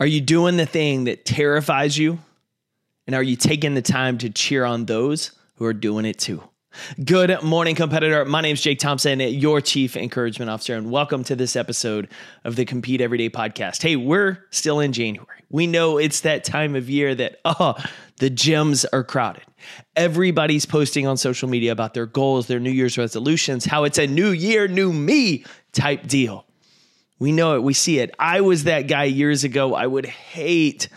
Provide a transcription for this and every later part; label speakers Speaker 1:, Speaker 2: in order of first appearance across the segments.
Speaker 1: Are you doing the thing that terrifies you? And are you taking the time to cheer on those who are doing it too? Good morning, competitor. My name is Jake Thompson, your Chief Encouragement Officer, and welcome to this episode of the Compete Everyday podcast. Hey, we're still in January. We know it's that time of year that, oh, the gyms are crowded. Everybody's posting on social media about their goals, their New Year's resolutions, how it's a new year, new me type deal. We know it, we see it. I was that guy years ago. I would hate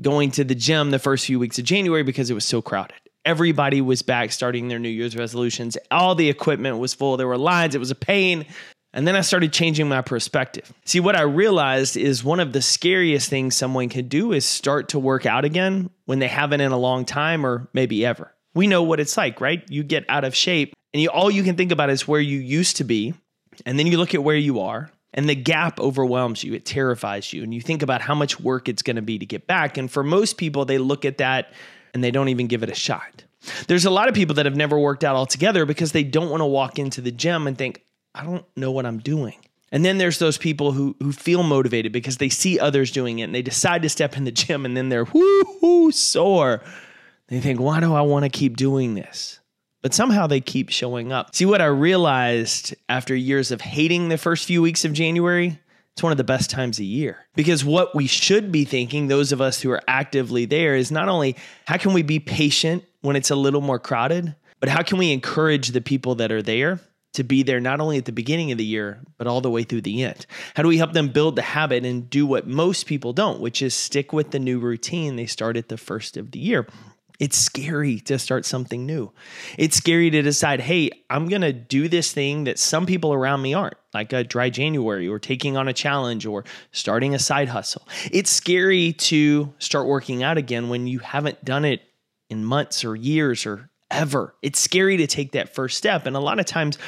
Speaker 1: going to the gym the first few weeks of January because it was so crowded. Everybody was back starting their New Year's resolutions. All the equipment was full. There were lines. It was a pain. And then I started changing my perspective. See, what I realized is one of the scariest things someone can do is start to work out again when they haven't in a long time or maybe ever. We know what it's like, right? You get out of shape and you, all you can think about is where you used to be. And then you look at where you are and the gap overwhelms you, it terrifies you, and you think about how much work it's going to be to get back. And for most people, they look at that and they don't even give it a shot. There's a lot of people that have never worked out altogether because they don't want to walk into the gym and think, I don't know what I'm doing. And then there's those people who who feel motivated because they see others doing it and they decide to step in the gym and then they're whoo sore. They think, why do I want to keep doing this? But somehow they keep showing up. See, what I realized after years of hating the first few weeks of January, it's one of the best times of year. Because what we should be thinking, those of us who are actively there, is not only how can we be patient when it's a little more crowded, but how can we encourage the people that are there to be there not only at the beginning of the year, but all the way through the end? How do we help them build the habit and do what most people don't, which is stick with the new routine they start at the first of the year? It's scary to start something new. It's scary to decide, hey, I'm going to do this thing that some people around me aren't, like a dry January or taking on a challenge or starting a side hustle. It's scary to start working out again when you haven't done it in months or years or ever. It's scary to take that first step. And a lot of times,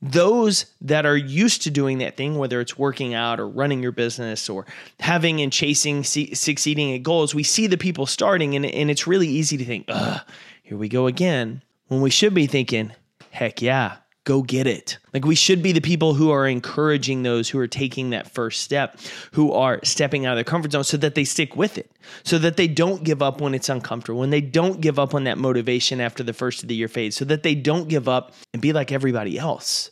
Speaker 1: those that are used to doing that thing, whether it's working out or running your business or having and chasing, succeeding at goals, we see the people starting, and, and it's really easy to think, ugh, here we go again. When we should be thinking, heck yeah, go get it. Like we should be the people who are encouraging those who are taking that first step, who are stepping out of their comfort zone so that they stick with it, so that they don't give up when it's uncomfortable, when they don't give up on that motivation after the first of the year fades, so that they don't give up and be like everybody else.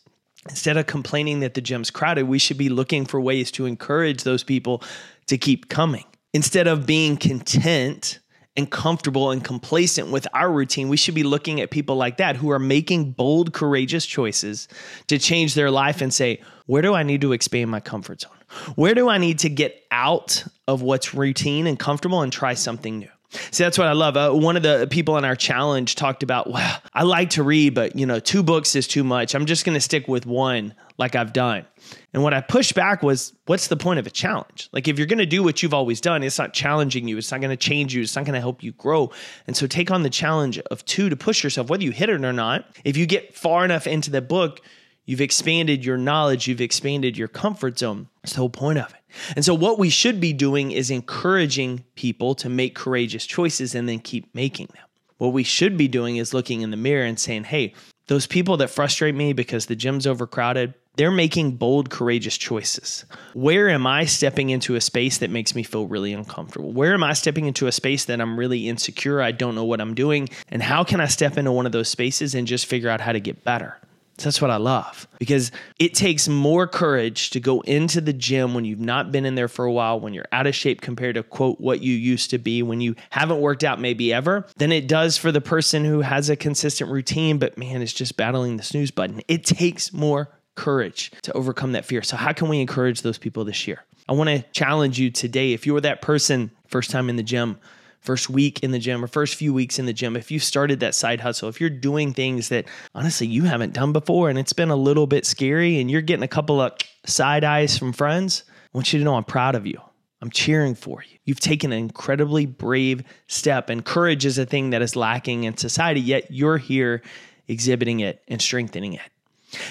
Speaker 1: Instead of complaining that the gym's crowded, we should be looking for ways to encourage those people to keep coming. Instead of being content and comfortable and complacent with our routine, we should be looking at people like that who are making bold, courageous choices to change their life and say, where do I need to expand my comfort zone? Where do I need to get out of what's routine and comfortable and try something new? See, that's what I love. Uh, one of the people in our challenge talked about, well, I like to read, but you know, two books is too much. I'm just going to stick with one like I've done. And what I pushed back was, what's the point of a challenge? Like, if you're going to do what you've always done, it's not challenging you. It's not going to change you. It's not going to help you grow. And so take on the challenge of two to push yourself, whether you hit it or not. If you get far enough into the book, you've expanded your knowledge, you've expanded your comfort zone. That's the whole point of it. And so, what we should be doing is encouraging people to make courageous choices and then keep making them. What we should be doing is looking in the mirror and saying, hey, those people that frustrate me because the gym's overcrowded, they're making bold, courageous choices. Where am I stepping into a space that makes me feel really uncomfortable? Where am I stepping into a space that I'm really insecure? I don't know what I'm doing. And how can I step into one of those spaces and just figure out how to get better? So that's what I love because it takes more courage to go into the gym when you've not been in there for a while, when you're out of shape compared to quote what you used to be, when you haven't worked out maybe ever, than it does for the person who has a consistent routine, but man, it's just battling the snooze button. It takes more courage to overcome that fear. So, how can we encourage those people this year? I want to challenge you today. If you're that person, first time in the gym, first week in the gym or first few weeks in the gym, if you started that side hustle, if you're doing things that honestly you haven't done before and it's been a little bit scary and you're getting a couple of side eyes from friends, I want you to know I'm proud of you. I'm cheering for you. You've taken an incredibly brave step, and courage is a thing that is lacking in society, yet you're here exhibiting it and strengthening it.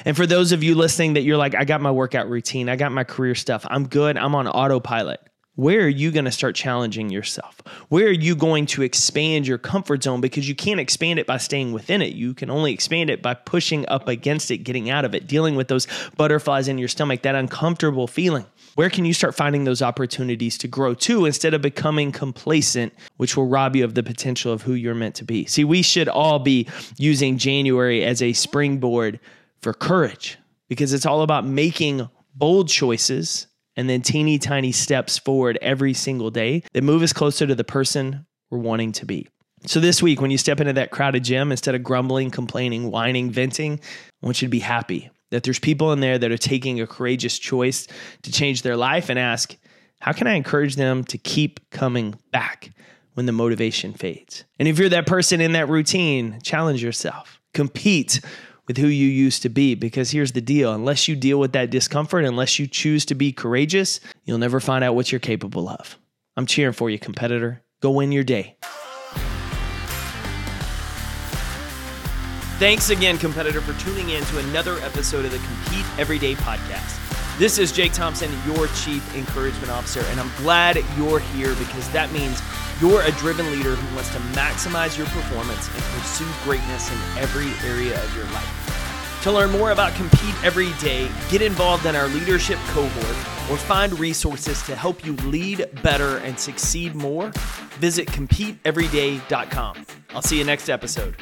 Speaker 1: And for those of you listening that you're like, I got my workout routine, I got my career stuff, I'm good, I'm on autopilot. Where are you going to start challenging yourself? Where are you going to expand your comfort zone? Because you can't expand it by staying within it. You can only expand it by pushing up against it, getting out of it, dealing with those butterflies in your stomach, that uncomfortable feeling. Where can you start finding those opportunities to grow too instead of becoming complacent, which will rob you of the potential of who you're meant to be? See, we should all be using January as a springboard for courage because it's all about making bold choices and then teeny tiny steps forward every single day that move us closer to the person we're wanting to be. So, this week, when you step into that crowded gym, instead of grumbling, complaining, whining, venting, I want you to be happy that there's people in there that are taking a courageous choice to change their life and ask, how can I encourage them to keep coming back when the motivation fades? And if you're that person in that routine, challenge yourself, compete with who you used to be. Because here's the deal unless you deal with that discomfort, unless you choose to be courageous, you'll never find out what you're capable of. I'm cheering for you, competitor. Go win your day. Thanks again, competitor, for tuning in to another episode of the Compete Everyday podcast. This is Jake Thompson, your Chief Encouragement Officer, and I'm glad you're here because that means you're a driven leader who wants to maximize your performance and pursue greatness in every area of your life. To learn more about Compete Every Day, get involved in our leadership cohort, or find resources to help you lead better and succeed more, visit CompeteEveryday.com. I'll see you next episode.